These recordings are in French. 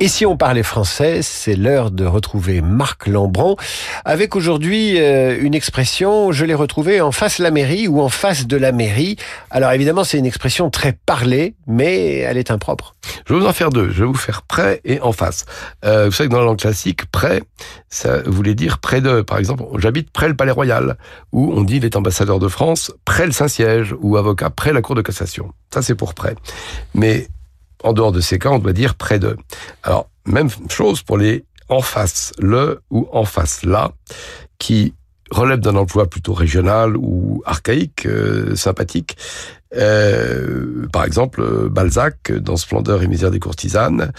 Et si on parlait français, c'est l'heure de retrouver Marc Lambron avec aujourd'hui euh, une expression, je l'ai retrouvée en face la mairie ou en face de la mairie. Alors évidemment, c'est une expression très parlée, mais elle est impropre. Je vais vous en faire deux. Je vais vous faire près et en face. Euh, vous savez que dans la langue classique, près, ça voulait dire près de. Par exemple, j'habite près le Palais Royal, ou on dit il est ambassadeur de France près le Saint-Siège, ou avocat près la Cour de cassation. Ça, c'est pour près. Mais en dehors de ces cas, on doit dire près de. Alors, même chose pour les en face le ou en face là, qui relèvent d'un emploi plutôt régional ou archaïque, euh, sympathique. Euh, par exemple, Balzac, dans Splendeur et misère des courtisanes,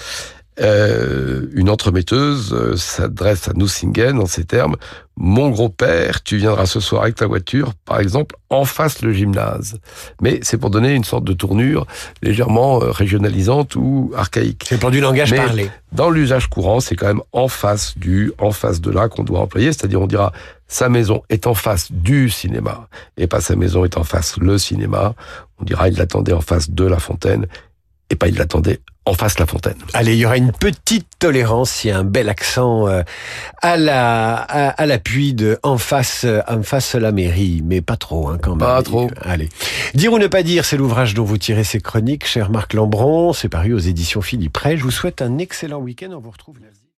euh, une entremetteuse euh, s'adresse à Nucingen en ces termes Mon gros-père, tu viendras ce soir avec ta voiture, par exemple, en face le gymnase. Mais c'est pour donner une sorte de tournure légèrement euh, régionalisante ou archaïque. C'est pour du langage parlé. Dans l'usage courant, c'est quand même en face du, en face de là qu'on doit employer. C'est-à-dire, on dira sa maison est en face du cinéma et pas sa maison est en face le cinéma. On dira il l'attendait en face de la fontaine et pas il l'attendait en face la fontaine. Allez, il y aura une petite tolérance, il y a un bel accent euh, à la à, l'appui de en face euh, en face la mairie, mais pas trop hein, quand même. Pas trop. Allez. Dire ou ne pas dire, c'est l'ouvrage dont vous tirez ces chroniques, cher Marc Lambron, c'est paru aux éditions Philippe Ray. Je vous souhaite un excellent week-end, on vous retrouve lundi.